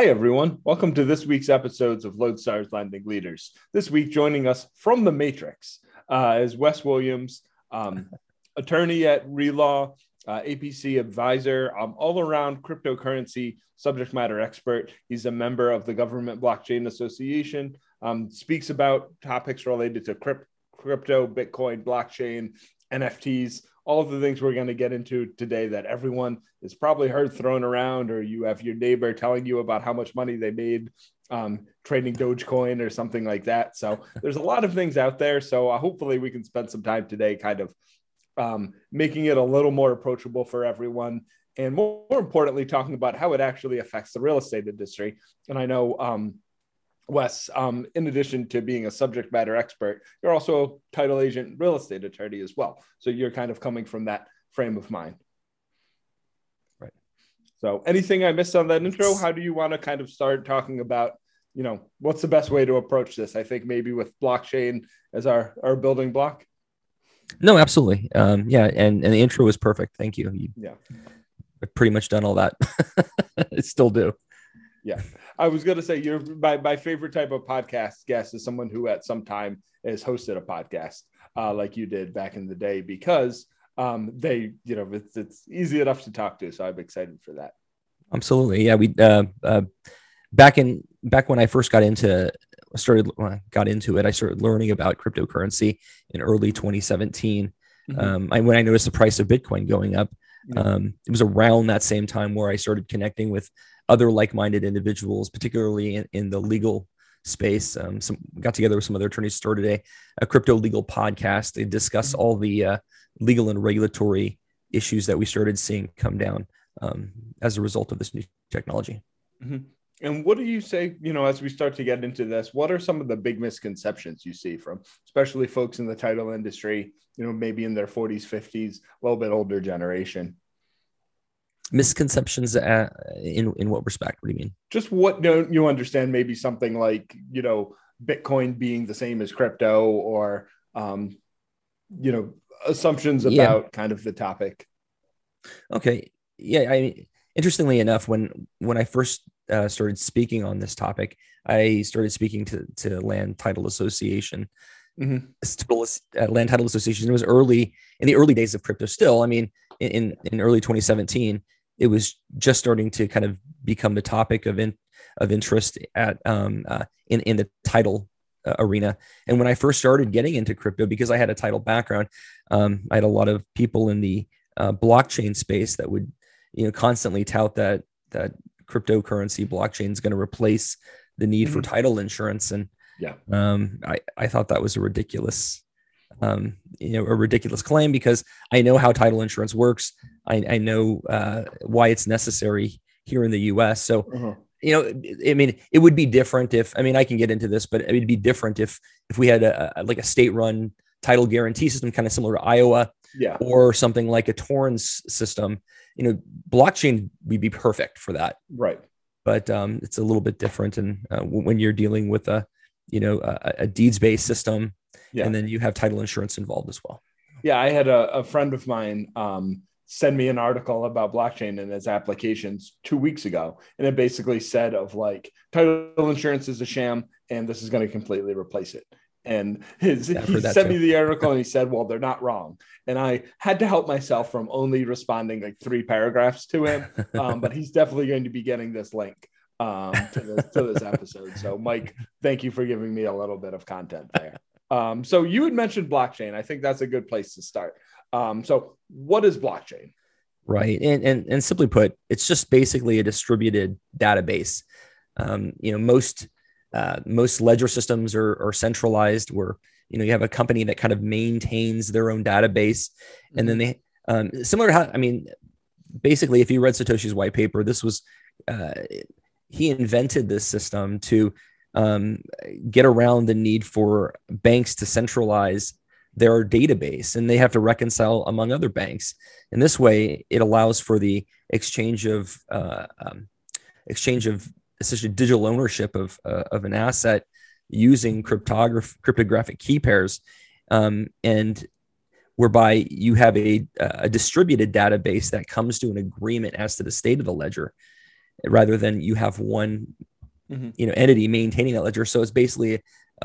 Hi, everyone. Welcome to this week's episodes of Lodestar's Lending Leaders. This week, joining us from the Matrix uh, is Wes Williams, um, attorney at ReLaw, uh, APC advisor, um, all around cryptocurrency subject matter expert. He's a member of the Government Blockchain Association, um, speaks about topics related to crypt- crypto, Bitcoin, blockchain, NFTs, all of the things we're going to get into today that everyone has probably heard thrown around, or you have your neighbor telling you about how much money they made um, trading Dogecoin or something like that. So there's a lot of things out there. So uh, hopefully we can spend some time today kind of um, making it a little more approachable for everyone. And more, more, importantly, talking about how it actually affects the real estate industry. And I know um, Wes, um, in addition to being a subject matter expert, you're also a title agent, real estate attorney as well. So you're kind of coming from that frame of mind. Right. So anything I missed on that intro? How do you want to kind of start talking about, you know, what's the best way to approach this? I think maybe with blockchain as our our building block. No, absolutely. Um, yeah, and and the intro was perfect. Thank you. you yeah, I've pretty much done all that. I still do. Yeah. I was going to say you're my, my favorite type of podcast guest is someone who at some time has hosted a podcast uh, like you did back in the day because um, they, you know, it's, it's easy enough to talk to. So I'm excited for that. Absolutely. Yeah. We, uh, uh, back in, back when I first got into, started, when I got into it, I started learning about cryptocurrency in early 2017. Mm-hmm. Um, I, when I noticed the price of Bitcoin going up, um, it was around that same time where I started connecting with other like-minded individuals, particularly in, in the legal space. Um, some got together with some other attorneys store today, a crypto legal podcast. They discuss mm-hmm. all the uh, legal and regulatory issues that we started seeing come down um, as a result of this new technology. Mm-hmm. And what do you say, you know, as we start to get into this, what are some of the big misconceptions you see from especially folks in the title industry, you know, maybe in their 40s, 50s, a little bit older generation? Misconceptions uh, in in what respect? What do you mean? Just what don't you understand? Maybe something like you know bitcoin being the same as crypto or um you know assumptions about yeah. kind of the topic. Okay. Yeah i mean interestingly enough when when i first uh, started speaking on this topic i started speaking to to land title association. Mm-hmm. uh, land title association. It was early in the early days of crypto still. I mean in in early 2017 it was just starting to kind of become the topic of in, of interest at um, uh, in in the title uh, arena. And when I first started getting into crypto, because I had a title background, um, I had a lot of people in the uh, blockchain space that would you know constantly tout that that cryptocurrency blockchain is going to replace the need mm-hmm. for title insurance and yeah um, I, I thought that was a ridiculous um, you know, a ridiculous claim because I know how title insurance works. I, I know uh, why it's necessary here in the U.S. So, uh-huh. you know, I mean, it would be different if I mean, I can get into this, but it would be different if if we had a, a like a state-run title guarantee system, kind of similar to Iowa, yeah, or something like a Torrens system. You know, blockchain would be perfect for that, right? But um, it's a little bit different, and uh, when you're dealing with a you know a, a deeds-based system yeah. and then you have title insurance involved as well. Yeah, I had a, a friend of mine um, send me an article about blockchain and its applications two weeks ago, and it basically said of like title insurance is a sham, and this is going to completely replace it. And his, yeah, he sent too. me the article and he said, Well, they're not wrong. And I had to help myself from only responding like three paragraphs to him. Um, but he's definitely going to be getting this link um, to, this, to this episode. So, Mike, thank you for giving me a little bit of content there. Um, so you had mentioned blockchain. I think that's a good place to start. Um, so what is blockchain? Right, and, and and simply put, it's just basically a distributed database. Um, you know, most uh, most ledger systems are, are centralized, where you know you have a company that kind of maintains their own database, and then mm-hmm. they um, similar to how I mean, basically, if you read Satoshi's white paper, this was uh, he invented this system to um, get around the need for banks to centralize their database and they have to reconcile among other banks. In this way, it allows for the exchange of uh, um, exchange of essentially digital ownership of, uh, of an asset using cryptograph- cryptographic key pairs, um, and whereby you have a, a distributed database that comes to an agreement as to the state of the ledger rather than you have one mm-hmm. you know entity maintaining that ledger. So it's basically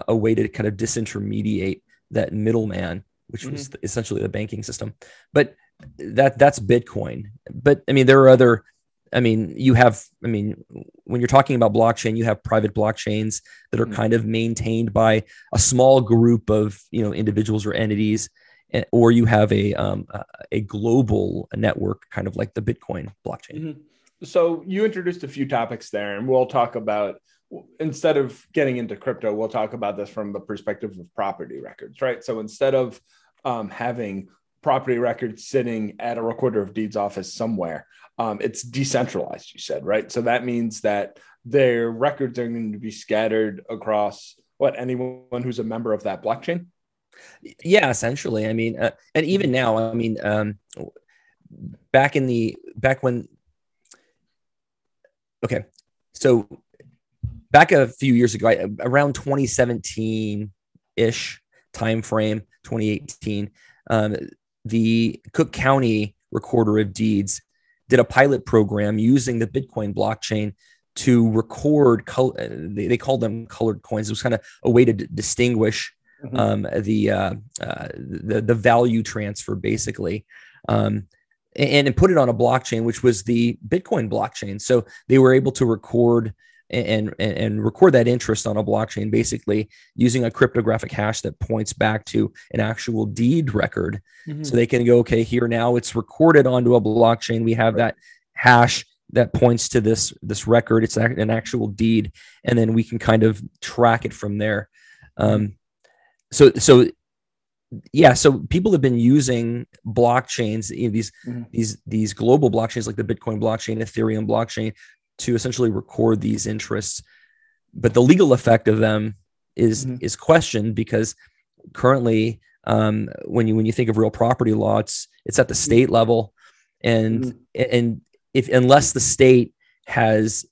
a, way to kind of disintermediate that middleman, which mm-hmm. was essentially the banking system. But that that's Bitcoin. But I mean, there are other. I mean, you have. I mean, when you're talking about blockchain, you have private blockchains that are mm-hmm. kind of maintained by a small group of you know individuals or entities, eh, or you have a um, a global network, kind of like the Bitcoin blockchain. So you introduced a few topics there, and we'll talk about instead of getting into crypto, we'll talk about this from the perspective of property records, right? So instead of um, having property records sitting at a recorder of deeds office somewhere, um, it's decentralized, you said, right? So that means that their records are going to be scattered across what anyone who's a member of that blockchain. Yeah, essentially. I mean, uh, and even now, I mean, um, back in the back when, okay, so back a few years ago, around 2017 ish time frame, 2018, um, the Cook County Recorder of Deeds did a pilot program using the Bitcoin blockchain to record. Col- they, they called them colored coins. It was kind of a way to d- distinguish mm-hmm. um, the, uh, uh, the the value transfer, basically. Um, and, and put it on a blockchain, which was the Bitcoin blockchain. So they were able to record and, and, and record that interest on a blockchain, basically using a cryptographic hash that points back to an actual deed record. Mm-hmm. So they can go, okay, here now it's recorded onto a blockchain. We have that hash that points to this this record. It's an actual deed, and then we can kind of track it from there. Um, so so yeah, so people have been using blockchains, you know, these mm-hmm. these these global blockchains like the Bitcoin blockchain, Ethereum blockchain, to essentially record these interests but the legal effect of them is mm-hmm. is questioned because currently um, when you when you think of real property law it's it's at the mm-hmm. state level and mm-hmm. and if unless the state has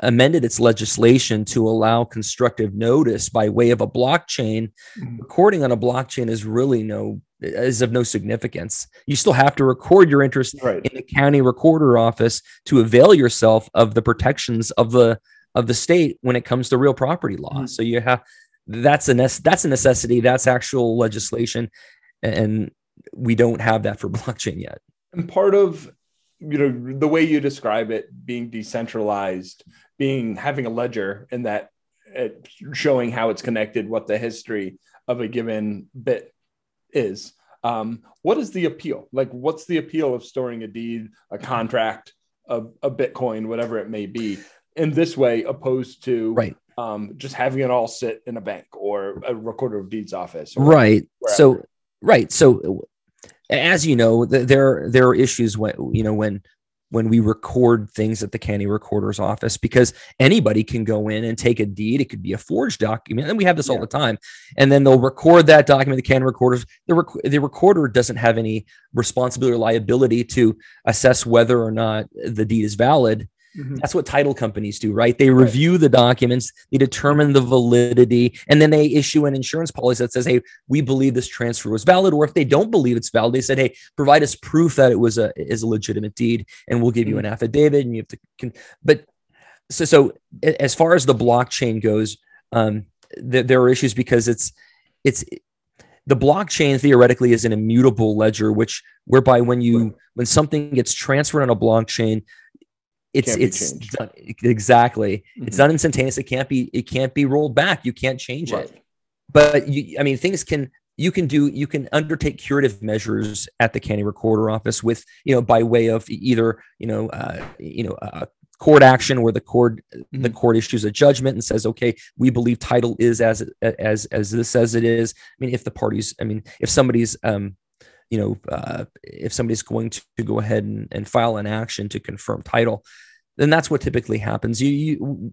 amended its legislation to allow constructive notice by way of a blockchain mm-hmm. recording on a blockchain is really no is of no significance. You still have to record your interest right. in the county recorder office to avail yourself of the protections of the of the state when it comes to real property law. Mm-hmm. So you have that's a ne- that's a necessity. That's actual legislation, and we don't have that for blockchain yet. And part of you know the way you describe it being decentralized, being having a ledger and that it, showing how it's connected, what the history of a given bit is. Um, what is the appeal? Like, what's the appeal of storing a deed, a contract, a, a Bitcoin, whatever it may be, in this way, opposed to right. um, just having it all sit in a bank or a recorder of deeds office? right. Wherever. So, right. So, as you know, there there are issues when you know when when we record things at the county recorder's office because anybody can go in and take a deed. It could be a forged document, and we have this yeah. all the time. And then they'll record that document. The county recorders, the, rec- the recorder doesn't have any responsibility or liability to assess whether or not the deed is valid. Mm-hmm. That's what title companies do, right? They review right. the documents, they determine the validity, and then they issue an insurance policy that says, "Hey, we believe this transfer was valid." Or if they don't believe it's valid, they said, "Hey, provide us proof that it was a is a legitimate deed, and we'll give mm-hmm. you an affidavit." And you have to, can, but so so as far as the blockchain goes, um, th- there are issues because it's it's the blockchain theoretically is an immutable ledger, which whereby when you when something gets transferred on a blockchain, it's it's done, exactly mm-hmm. it's not instantaneous it can't be it can't be rolled back you can't change right. it but you i mean things can you can do you can undertake curative measures at the county recorder office with you know by way of either you know uh, you know uh, court action where the court mm-hmm. the court issues a judgment and says okay we believe title is as as as this says it is i mean if the parties i mean if somebody's um you know, uh, if somebody's going to, to go ahead and, and, file an action to confirm title, then that's what typically happens. You, you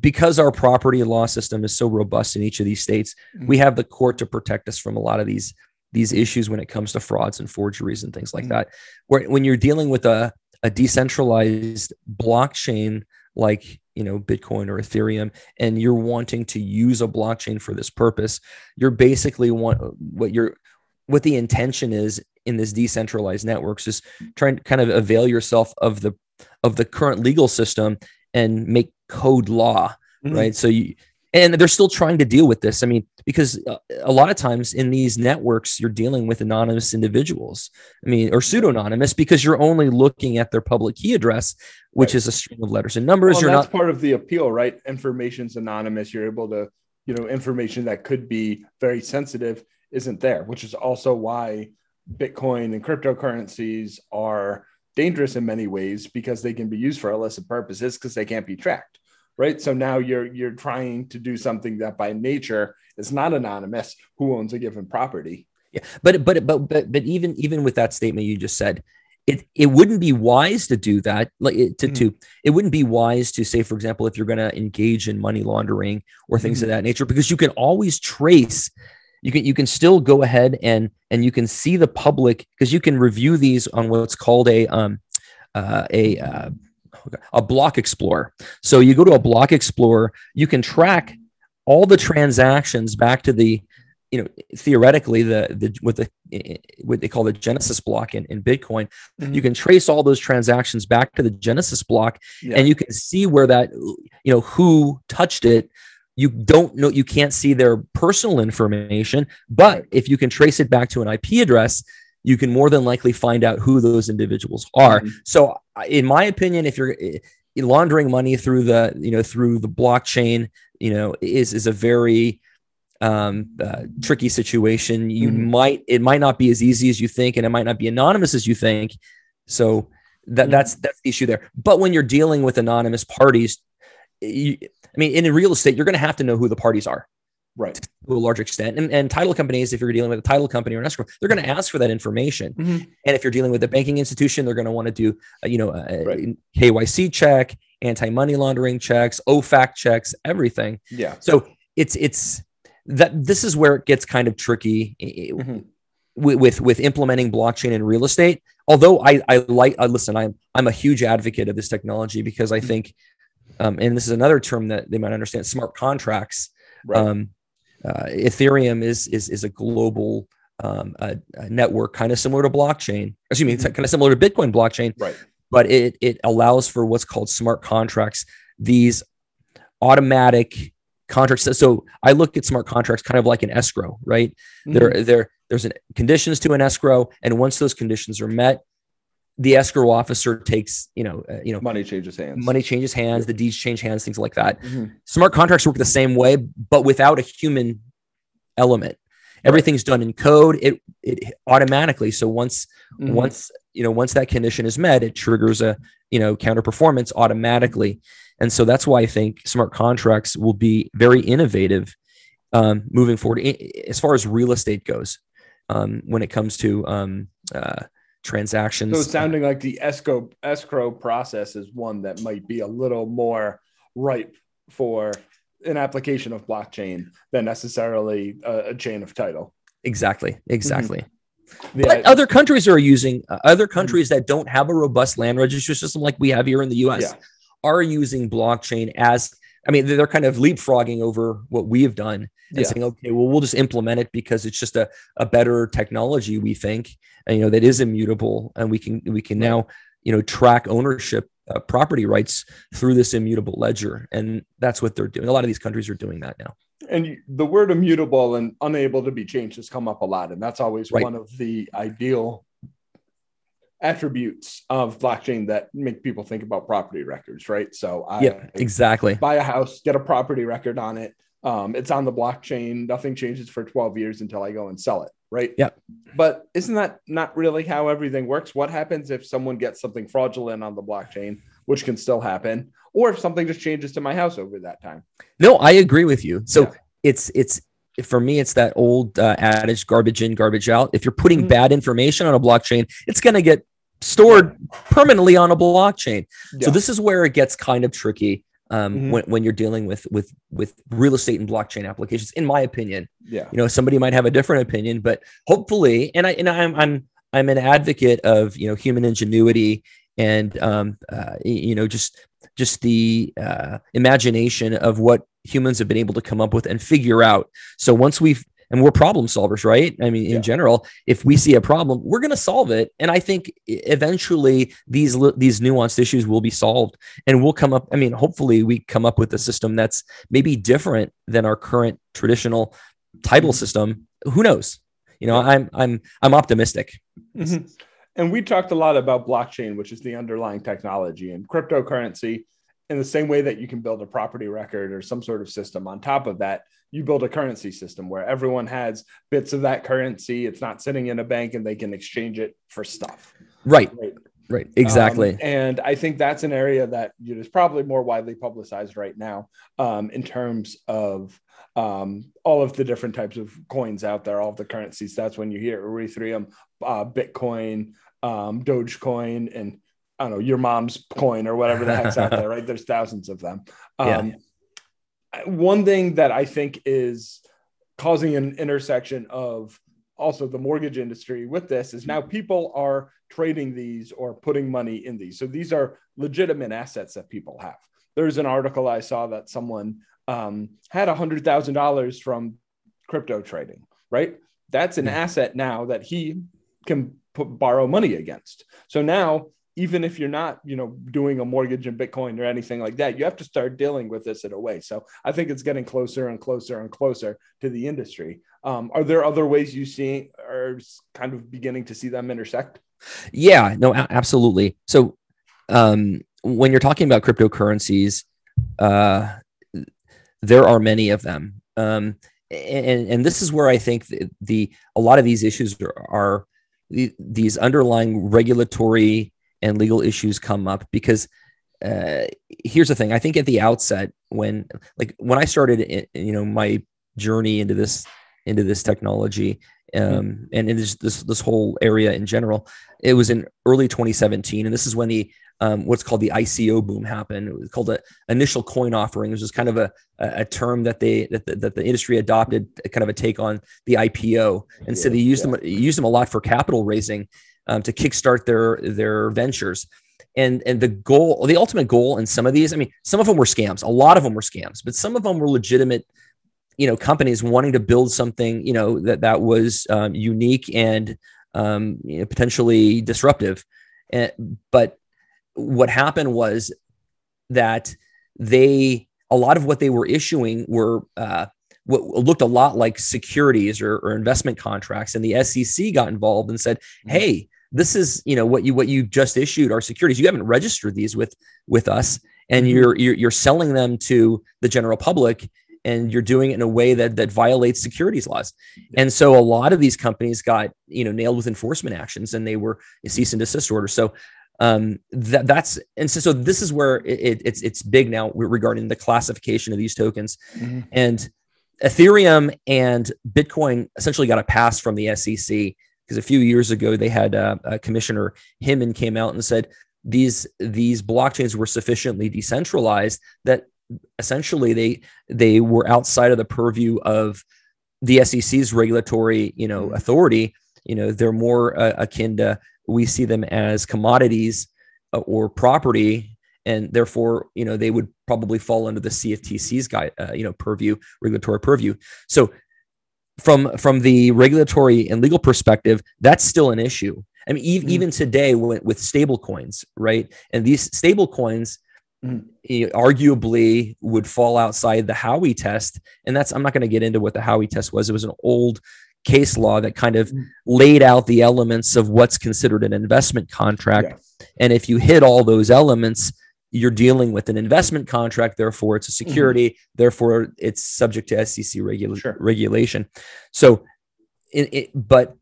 because our property law system is so robust in each of these states, mm-hmm. we have the court to protect us from a lot of these these issues when it comes to frauds and forgeries and things like mm-hmm. that. Where when you're dealing with a a decentralized blockchain like you know bitcoin or ethereum and you're wanting to use a blockchain for this purpose you're basically want what you're what the intention is in this decentralized networks is trying to kind of avail yourself of the of the current legal system and make code law, Mhm. right? So you and they're still trying to deal with this. I mean, because uh, a lot of times in these networks, you're dealing with anonymous individuals. I mean, or pseudonymous because you're only looking at their public key address, which Right. is a string of letters and numbers. Well, you're that's not part of the appeal, right? Information's anonymous. You're able to, you know, information that could be very sensitive isn't there, which is also why Bitcoin and cryptocurrencies are dangerous in many ways because they can be used for illicit purposes because they can't be tracked. Right. So now you're you're trying to do something that by nature is not anonymous who owns a given property. Yeah, but but but but but even even with that statement you just said, it it wouldn't be wise to do that. Like to Mhm. to it wouldn't be wise to say, for example, if you're going to engage in money laundering or things of that nature, because you can always trace. You can you can still go ahead and and you can see the public because you can review these on what's called a um uh, a uh, a block explorer. So you go to a block explorer, you can track all the transactions back to the you know theoretically the the with the what they call the genesis block in, in bitcoin you can trace all those transactions back to the genesis block Yeah. and you can see where that you know who touched it you don't know you can't see their personal information but if you can trace it back to an ip address you can more than likely find out who those individuals are Mhm. so in my opinion if you're eh, laundering money through the you know through the blockchain you know is is a very um uh, tricky situation you Mhm. might it might not be as easy as you think and it might not be anonymous as you think so that Mhm. that's that's the issue there but when you're dealing with anonymous parties you, i mean in real estate you're going to have to know who the parties are right. to a large extent and, and title companies if you're dealing with a title company or an escrow they're going to ask for that information Mhm. and if you're dealing with a banking institution, they're going to want to do, uh, you know, a Right. KYC check, anti-money laundering checks, OFAC checks, everything. Yeah. So it's it's that this is where it gets kind of tricky Mhm. with with, with implementing blockchain in real estate. Although I I like I listen, I'm I'm a huge advocate of this technology because I think, um, and this is another term that they might understand, smart contracts Right. um, uh, Ethereum is is is a global um, a, a network, kind of similar to blockchain. Excuse me, Mhm. kind of similar to Bitcoin blockchain, right. but it it allows for what's called smart contracts. These automatic contracts. So I look at smart contracts kind of like an escrow, right? Mhm. There there there's an, conditions to an escrow, and once those conditions are met, the escrow officer takes you know uh, you know money changes hands. money changes hands, the deeds change hands, things like that Mhm. smart contracts work the same way but without a human element everything's done in code it it automatically so once Mhm. once you know once that condition is met it triggers a you know counter performance automatically and so that's why i think smart contracts will be very innovative um, moving forward as far as real estate goes um, when it comes to um, uh, transactions So it's sounding like the escrow escrow process is one that might be a little more ripe for an application of blockchain than necessarily a, a chain of title. exactly exactly Yeah, But other countries are using uh, other countries that don't have a robust land registry system like we have here in the U.S. Yeah. are using blockchain as I mean they're kind of leapfrogging over what we have done and Yeah. saying okay well we'll just implement it because it's just a, a better technology we think and you know that is immutable and we can we can now you know track ownership uh, property rights through this immutable ledger and that's what they're doing a lot of these countries are doing that now and the word immutable and unable to be changed has come up a lot, and that's always Right. one of the ideal attributes of blockchain that make people think about property records, right? So I yeah exactly buy a house, get a property record on it. Um, it's on the blockchain. Nothing changes for 12 years until I go and sell it, right? Yeah. But isn't that not really how everything works? What happens if someone gets something fraudulent on the blockchain, which can still happen, or if something just changes to my house over that time? No, I agree with you. So Yeah. it's it's for me, it's that old uh, adage: garbage in, garbage out. If you're putting Mhm. bad information on a blockchain, it's going to get stored permanently on a blockchain. Yeah. So this is where it gets kind of tricky um, Mhm. when when you're dealing with with with real estate and blockchain applications. In my opinion, yeah. you know, somebody might have a different opinion, but hopefully, and I and I'm I'm I'm an advocate of you know human ingenuity and um, uh, you know just just the uh, imagination of what humans have been able to come up with and figure out. So once we've and we're problem solvers, right? I mean, in Yeah. general, if we see a problem, we're going to solve it. And I think eventually these these nuanced issues will be solved, and we'll come up. I mean, hopefully, we come up with a system that's maybe different than our current traditional title Mhm. system. Who knows? You know, I'm I'm I'm optimistic. Mhm. And we talked a lot about blockchain, which is the underlying technology and cryptocurrency. In the same way that you can build a property record or some sort of system on top of that, you build a currency system where everyone has bits of that currency. It's not sitting in a bank and they can exchange it for stuff. Right. Right. Right. Exactly. Um, and I think that's an area that you know, is probably more widely publicized right now um, in terms of um, all of the different types of coins out there, all of the currencies. That's when you hear Ethereum, uh, Bitcoin, um, Dogecoin, and I don't know, your mom's coin or whatever the heck's out there, right? There's thousands of them. Yeah. Um, One thing that I think is causing an intersection of also the mortgage industry with this is now people are trading these or putting money in these. So these are legitimate assets that people have. There's an article I saw that someone um, had $100,000 from crypto trading, right? That's an asset now that he can put, borrow money against. So now, even if you're not, you know, doing a mortgage in Bitcoin or anything like that, you have to start dealing with this in a way. So I think it's getting closer and closer and closer to the industry. Um, are there other ways you see are kind of beginning to see them intersect? Yeah, no, absolutely. So, um, when you're talking about cryptocurrencies, uh, there are many of them, um, and and this is where I think the, the a lot of these issues are, are the, these underlying regulatory and legal issues come up because uh, here's the thing. I think at the outset, when like when I started, you know, my journey into this into this technology um, and in this, this this whole area in general, it was in early 2017, and this is when the um, what's called the ICO boom happened. It was called the initial coin offering. It was just kind of a, a a term that they that the, that the industry adopted, kind of a take on the IPO, and so they used Yeah. them used them a lot for capital raising um, to kickstart their their ventures. And and the goal, the ultimate goal in some of these, I mean, some of them were scams. A lot of them were scams, but some of them were legitimate you know companies wanting to build something you know that that was um, unique and um, you know, potentially disruptive and, but what happened was that they a lot of what they were issuing were uh, what looked a lot like securities or, or investment contracts and the sec got involved and said Mhm. hey this is you know what you what you just issued are securities. You haven't registered these with with us and Mhm. you're, you're you're selling them to the general public and you're doing it in a way that that violates securities laws. And so a lot of these companies got you know nailed with enforcement actions and they were cease and desist orders so um that that's and so, so this is where it, it- it's it's big now regarding the classification of these tokens. Mhm. and ethereum and bitcoin essentially got a pass from the sec because a few years ago they had uh, a commissioner Hinman came out and said these these blockchains were sufficiently decentralized that essentially they they were outside of the purview of the SEC's regulatory you know Mhm. authority you know they're more uh, akin to we see them as commodities uh, or property and therefore you know they would probably fall under the CFTC's guide uh, you know purview regulatory purview so from from the regulatory and legal perspective that's still an issue. I mean ev- Mhm. even today with, with stable coins right? And these stable coins know, arguably would fall outside the Howey test. And that's i'm not going to get into what the Howey test was. It was an old case law that kind of Mhm. laid out the elements of what's considered an investment contract. And if you hit all those elements, you're dealing with an investment contract. Therefore, it's a security. Therefore, it's subject to SEC regula- Sure. regulation. So, it, it, but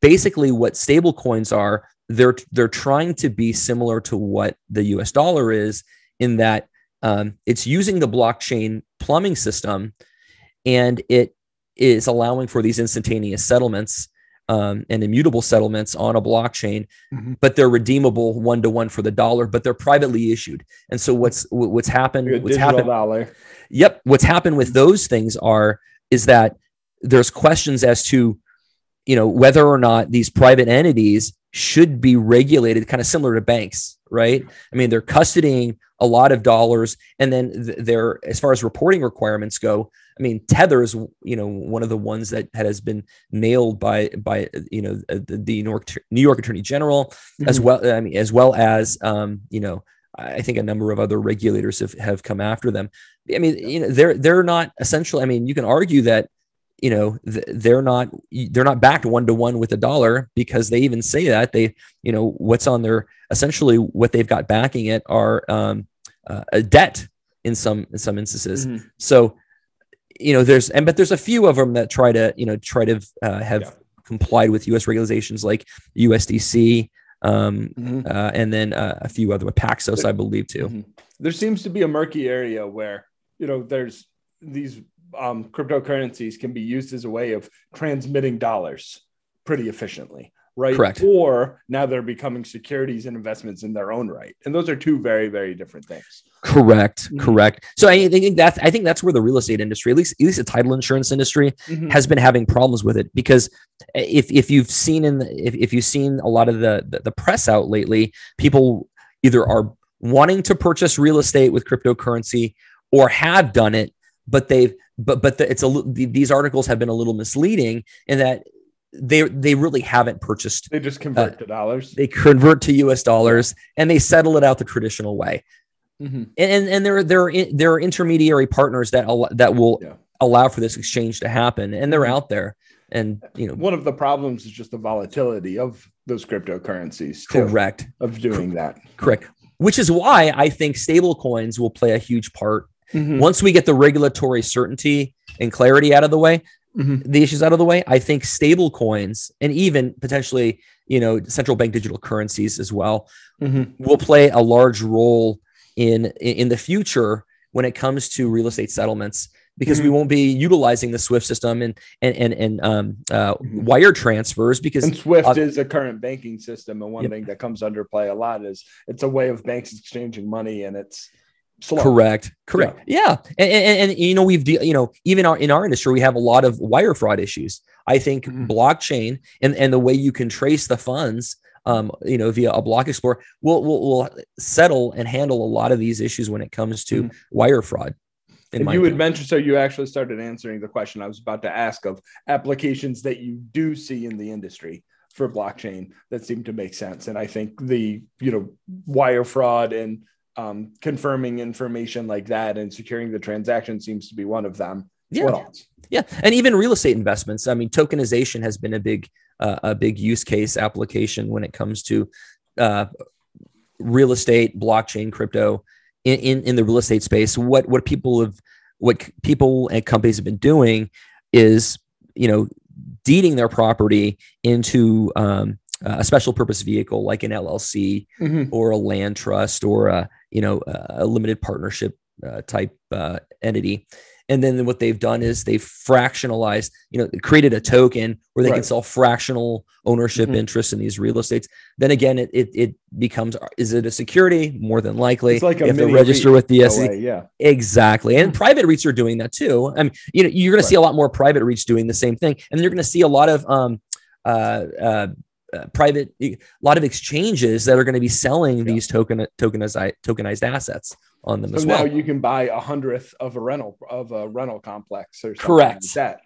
basically, what stable coins are, they're they're trying to be similar to what the U.S. dollar is in that um, it's using the blockchain plumbing system, and it is allowing for these instantaneous settlements um, and immutable settlements on a blockchain Mhm. but they're redeemable one to one for the dollar, but they're privately issued. And so what's what's happened? Your What's happened? dollar. Yep. What's happened with those things are is that there's questions as to you know whether or not these private entities should be regulated kind of similar to banks, right? I mean, they're custodying a lot of dollars, and then they're as far as reporting requirements go. I mean, Tether is you know one of the ones that has been nailed by by you know the, the New York New York Attorney General mm-hmm. as well. I mean, as well as um, you know I think a number of other regulators have, have come after them. I mean, you know, they're they're not essentially. I mean, you can argue that you know they're not they're not backed one to one with a dollar because they even say that they you know what's on their essentially what they've got backing it are um, uh, a debt in some in some instances. Mm-hmm. So you know there's and but there's a few of them that try to you know try to uh, have yeah. complied with U.S. regulations like USDC um, mm-hmm. uh, and then uh, a few other Paxos, I believe too. Mm-hmm. There seems to be a murky area where you know there's these um, cryptocurrencies can be used as a way of transmitting dollars pretty efficiently right? Correct. Or now they're becoming securities and investments in their own right, and those are two very, very different things. Correct. Mm-hmm. Correct. So I think that's I think that's where the real estate industry, at least at least the title insurance industry, mm-hmm. has been having problems with it because if if you've seen in the, if if you've seen a lot of the, the the press out lately, people either are wanting to purchase real estate with cryptocurrency or have done it but they've but but the, it's a these articles have been a little misleading in that they they really haven't purchased. They just convert uh, to dollars. They convert to U.S. dollars and they settle it out the traditional way. Mm-hmm. And and there there are there are intermediary partners that al- that will yeah. allow for this exchange to happen, and they're mm-hmm. out there. And you know, one of the problems is just the volatility of those cryptocurrencies. Too, correct. Of doing that. Correct. Which is why I think stable coins will play a huge part mm-hmm. once we get the regulatory certainty and clarity out of the way mm-hmm. the issues out of the way, I think stable coins and even potentially, you know, central bank digital currencies as well mm-hmm. will play a large role in in the future when it comes to real estate settlements because mm-hmm. we won't be utilizing the Swift system and and and, and um, uh, mm-hmm. wire transfers because and Swift uh, is a current banking system, and one yep. thing that comes under play a lot is it's a way of banks exchanging money, and it's Slow. Correct. Correct. Yeah. yeah. And, and, and, you know, we've, de- you know, even our, in our industry, we have a lot of wire fraud issues. I think mm-hmm. blockchain and, and the way you can trace the funds, um, you know, via a block explorer will, will, will settle and handle a lot of these issues when it comes to mm-hmm. wire fraud. And you would mention, so you actually started answering the question I was about to ask of applications that you do see in the industry for blockchain that seem to make sense. And I think the, you know, wire fraud and um, confirming information like that and securing the transaction seems to be one of them. Yeah. Yeah. And even real estate investments. I mean, tokenization has been a big, uh, a big use case application when it comes to uh, real estate, blockchain, crypto in, in, in the real estate space. What, what people have, what people and companies have been doing is, you know, deeding their property into um, a special purpose vehicle like an LLC mm-hmm. or a land trust or a you know a limited partnership uh, type uh, entity. And then what they've done is they've fractionalized, you know, created a token where they right. can sell fractional ownership mm-hmm. interest in these real estates. Then again, it, it, it becomes is it a security? More than likely, it's like you have to register with the SEC. Yeah, exactly. And private REITs are doing that too. I mean, you know, you're going right. to see a lot more private REITs doing the same thing, and you're going to see a lot of um, uh, uh, uh, private, a lot of exchanges that are going to be selling yeah. these token tokenized tokenized assets on them so as well. Now you can buy a hundredth of a rental of a rental complex or something correct. Like that.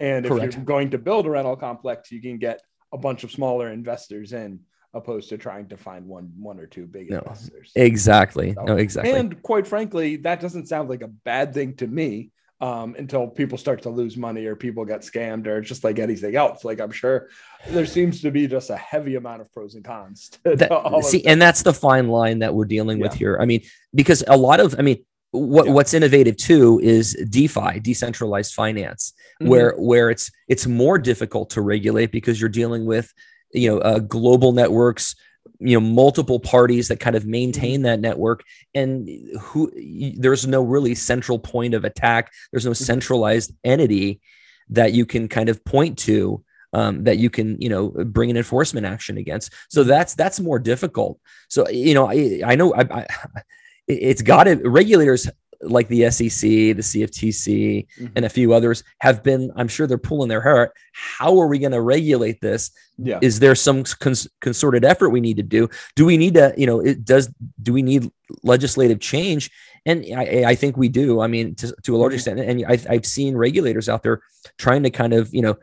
And Correct. if you're going to build a rental complex, you can get a bunch of smaller investors in opposed to trying to find one one or two big no, investors. Exactly. So, no, exactly. And quite frankly, that doesn't sound like a bad thing to me um, until people start to lose money or people get scammed or just like anything else. Like I'm sure there seems to be just a heavy amount of pros and cons. That, see, and that's the fine line that we're dealing yeah. with here. I mean, because a lot of, I mean, what yeah. what's innovative too is DeFi, decentralized finance, mm-hmm. where where it's it's more difficult to regulate because you're dealing with you know uh, global networks you know multiple parties that kind of maintain mm-hmm. that network and who there's no really central point of attack there's no mm-hmm. centralized entity that you can kind of point to um, that you can you know bring an enforcement action against so mm-hmm. that's that's more difficult so you know i, I know I, I, it's got to regulators like the SEC, the CFTC, mm-hmm. and a few others have been, I'm sure they're pulling their hair. How are we going to regulate this? Yeah. Is there some cons- concerted effort we need to do? Do we need to, you know, it does, do we need legislative change? And I, I think we do. I mean, to, to a large mm-hmm. extent, and I, I've seen regulators out there trying to kind of, you know,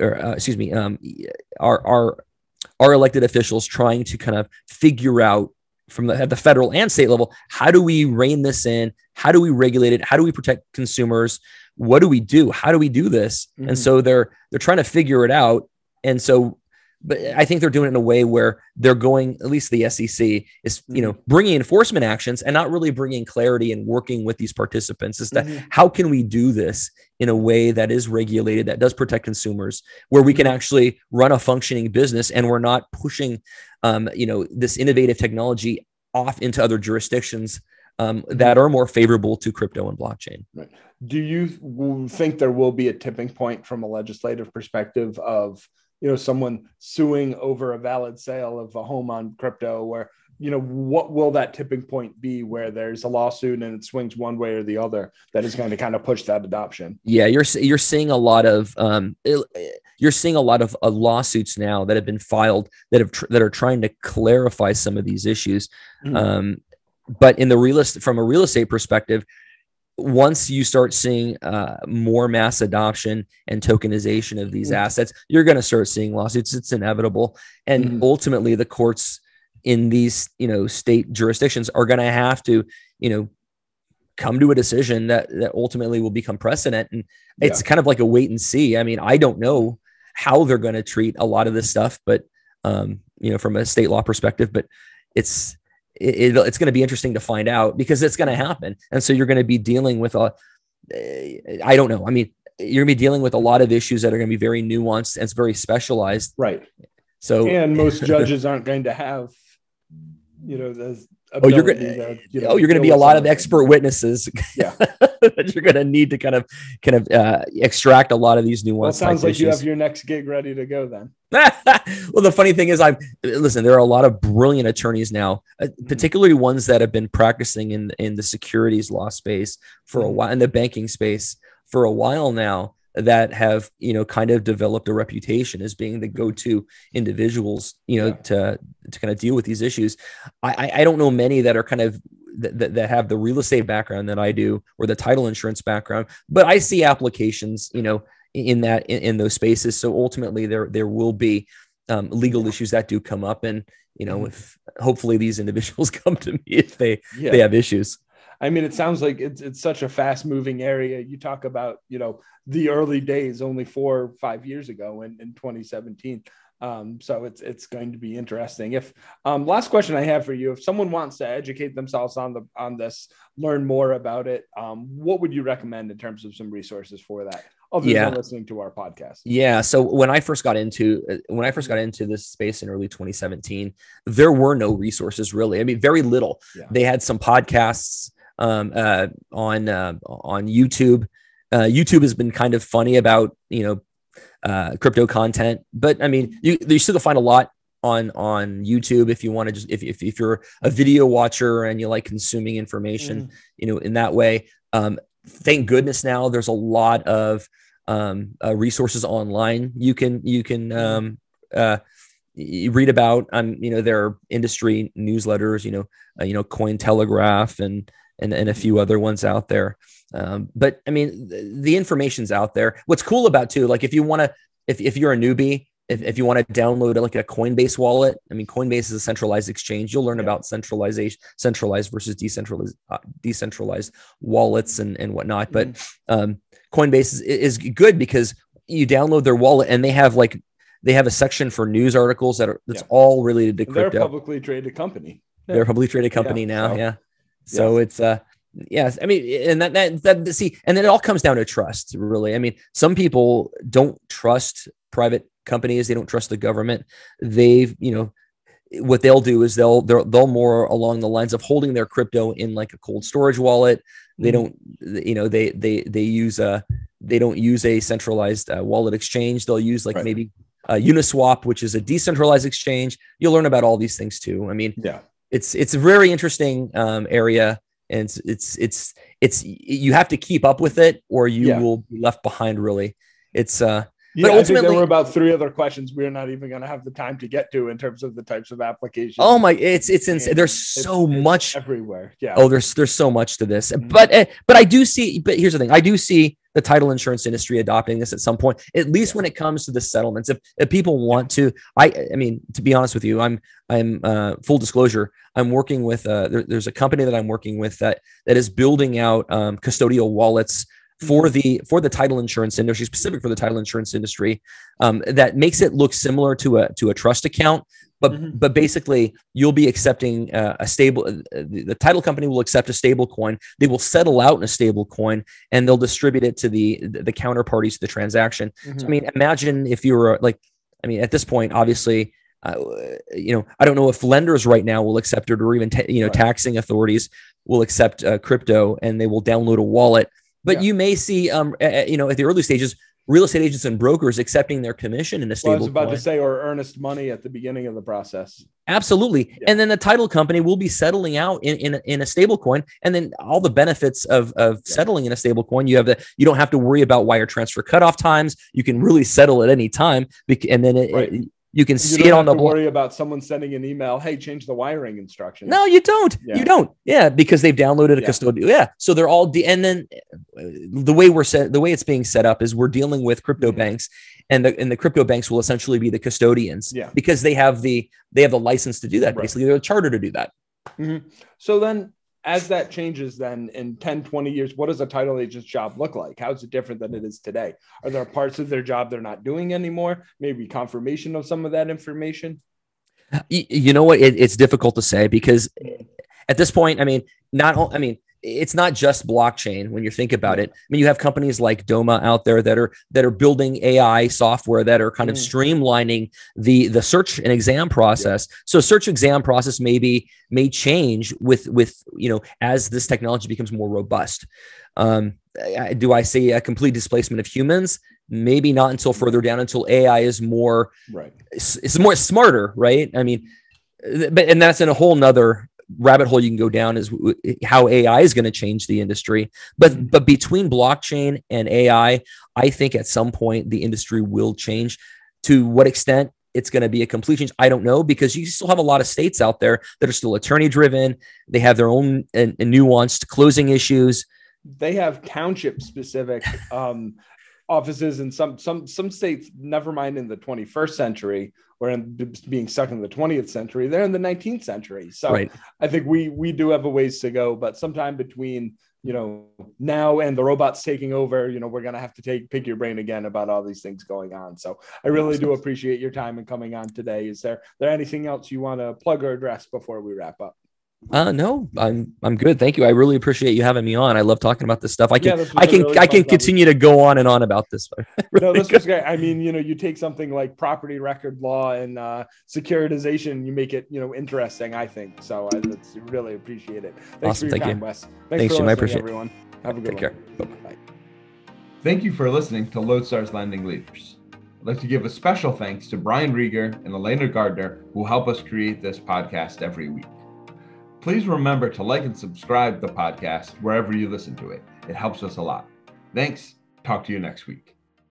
or uh, excuse me, um, our, our, our elected officials trying to kind of figure out from the, at the federal and state level how do we rein this in? How do we regulate it? How do we protect consumers? What do we do? How do we do this? Mm-hmm. and so they're they're trying to figure it out. And so but I think they're doing it in a way where they're going, at least the SEC is, you know, mm-hmm. bringing enforcement actions and not really bringing clarity and working with these participants. Is that mm-hmm. how can we do this in a way that is regulated, that does protect consumers, where we can mm-hmm. actually run a functioning business and we're not pushing, um, you know, this innovative technology off into other jurisdictions um, mm-hmm. that are more favorable to crypto and blockchain. Right. Do you think there will be a tipping point from a legislative perspective of you know someone suing over a valid sale of a home on crypto where you know what will that tipping point be where there's a lawsuit and it swings one way or the other that is going to kind of push that adoption yeah you're you're seeing a lot of um you're seeing a lot of uh, lawsuits now that have been filed that have tr- that are trying to clarify some of these issues mm-hmm. um but in the real estate from a real estate perspective once you start seeing uh, more mass adoption and tokenization of these mm-hmm. assets, you're going to start seeing lawsuits. It's inevitable, and mm-hmm. ultimately, the courts in these you know state jurisdictions are going to have to you know come to a decision that that ultimately will become precedent. And it's yeah. kind of like a wait and see. I mean, I don't know how they're going to treat a lot of this stuff, but um, you know, from a state law perspective, but it's it, it's going to be interesting to find out because it's going to happen. And so you're going to be dealing with a, eh, I don't know. I mean, you're going to be dealing with a lot of issues that are going to be very nuanced and it's very specialized. Right. So, and most judges aren't going to have, you know, the oh you're going to you know, oh you're going to be a lot of expert witnesses yeah that you're going to need to kind of kind of uh, extract a lot of these nuances well, sounds like issues. you have your next gig ready to go then well the funny thing is i'm listen there are a lot of brilliant attorneys now uh, mm-hmm. particularly ones that have been practicing in in the securities law space for mm-hmm. a while in the banking space for a while now that have you know kind of developed a reputation as being the go-to individuals you know yeah. to to kind of deal with these issues i i don't know many that are kind of that, that have the real estate background that i do or the title insurance background but i see applications you know in that in, in those spaces so ultimately there there will be um, legal issues that do come up and you know mm-hmm. if hopefully these individuals come to me if they yeah. they have issues I mean, it sounds like it's it's such a fast moving area. You talk about, you know, the early days only four or five years ago in, in 2017. Um, so it's it's going to be interesting. If um, last question I have for you, if someone wants to educate themselves on the on this, learn more about it, um, what would you recommend in terms of some resources for that? Other yeah. than listening to our podcast. Yeah. So when I first got into when I first got into this space in early 2017, there were no resources really. I mean, very little. Yeah. They had some podcasts um, uh, on uh, on YouTube. Uh, YouTube has been kind of funny about you know uh, crypto content, but I mean you you still find a lot on on YouTube if you want to just if, if if you're a video watcher and you like consuming information, mm. you know, in that way. Um, thank goodness now there's a lot of um, uh, resources online you can you can um, uh, you read about um, you know there are industry newsletters you know uh, you know Cointelegraph and and, and a few other ones out there. Um, but I mean, the, the, information's out there. What's cool about too, like if you want to, if, if you're a newbie, if, if you want to download like a Coinbase wallet, I mean, Coinbase is a centralized exchange. You'll learn yeah. about centralization, centralized versus decentralized, uh, decentralized wallets and, and whatnot. But mm-hmm. um, Coinbase is, is good because you download their wallet and they have like, they have a section for news articles that are that's yeah. all related to crypto. They're a publicly traded company. They're a publicly traded company yeah, now. So. Yeah. So yes. it's uh yes, I mean, and that, that that see, and then it all comes down to trust, really. I mean, some people don't trust private companies; they don't trust the government. They've, you know, what they'll do is they'll they'll they'll more along the lines of holding their crypto in like a cold storage wallet. They mm-hmm. don't, you know, they they they use a they don't use a centralized uh, wallet exchange. They'll use like right. maybe uh, Uniswap, which is a decentralized exchange. You'll learn about all these things too. I mean, yeah, it's it's a very interesting um, area, and it's it's it's it's you have to keep up with it or you Yeah. will be left behind really it's uh Yeah, But think there were about three other questions we're not even going to have the time to get to in terms of the types of applications. oh my it's it's insane there's so it's much everywhere. Yeah. oh there's there's so much to this Mhm. but uh, but i do see but here's the thing i do see the title insurance industry adopting this at some point at least Yeah. when it comes to the settlements if, if people want to i i mean to be honest with you i'm i'm uh, full disclosure i'm working with uh there, there's a company that i'm working with that that is building out um, custodial wallets for the for the title insurance industry specific for the title insurance industry um, that makes it look similar to a to a trust account but Mhm. but basically you'll be accepting uh, a stable uh, the, title company will accept a stable coin they will settle out in a stable coin and they'll distribute it to the the, counterparties to the transaction Mhm. so, i mean imagine if you were like i mean at this point obviously uh, you know i don't know if lenders right now will accept it or even ta- you know Right. taxing authorities will accept uh, crypto and they will download a wallet but Yeah. you may see um you know at the early stages real estate agents and brokers accepting their commission in a Well, I was about coin. to say, or earnest money at the beginning of the process. Absolutely. Yeah. And then the title company will be settling out in, in, a- in a stable coin. And then all the benefits of, of Yeah. settling in a stable coin, you have the, you don't have to worry about wire transfer cutoff times. You can really settle at any time. And then it, Right. it- you can You see it on the block. worry about someone sending an email. Hey, change the wiring instructions. No, you don't. Yeah. You don't. Yeah, because they've downloaded a Yeah. custodial. Yeah, so they're all. De- and then uh, the way we're set, the way it's being set up is we're dealing with crypto Mhm. banks, and the and the crypto banks will essentially be the custodians. Yeah. because they have the they have the license to do that. Right. Basically, they're a charter to do that. So then, as that changes, then in 10, 20 years, what does a title agent's job look like? How is it different than it is today? Are there parts of their job they're not doing anymore? Maybe confirmation of some of that information? You know what? It, it's difficult to say because at this point, I mean, not. i mean, it's not just blockchain when you think about it. I mean, you have companies like Doma out there that are that are building AI software that are kind of Mm. streamlining the the search and exam process. So search exam process maybe may change with with you know as this technology becomes more robust. Um, do I see a complete displacement of humans? Maybe not until further down, until AI is more Right. it's, it's more smarter, right? I mean, but and that's in a whole nother rabbit hole you can go down is how AI is going to change the industry. But but between blockchain and AI, I think at some point the industry will change. To what extent it's going to be a complete change, I don't know because you still have a lot of states out there that are still attorney driven. They have their own uh, nuanced closing issues. They have township specific um, offices in some some some states. Never mind in the 21st century, or in being stuck in the 20th century. They're in the 19th century. So Right. I think we we do have a ways to go, but sometime between you know now and the robots taking over, you know, we're gonna have to take pick your brain again about all these things going on. So I really do appreciate your time and coming on today. Is there there anything else you want to plug or address before we wrap up? Uh, no, I'm I'm good. Thank you. I really appreciate you having me on. I love talking about this stuff. I can this was I a can really I can fun continue to go on and on about this. no, this was great. I mean, you know, you take something like property record law and uh, securitization, you make it, you know, interesting. I think so. I that's, really appreciate it. Thanks Awesome. for your Thank time, you. Wes. Thanks, Thanks, for Jim. I appreciate it. everyone. Have a good Take one. care. Bye-bye. Bye. Thank you for listening to Lodestar's Lending Leaders. I'd like to give a special thanks to Brian Rieger and Elena Gardner who help us create this podcast every week. Please remember to like and subscribe the podcast wherever you listen to it. It helps us a lot. Thanks. Talk to you next week.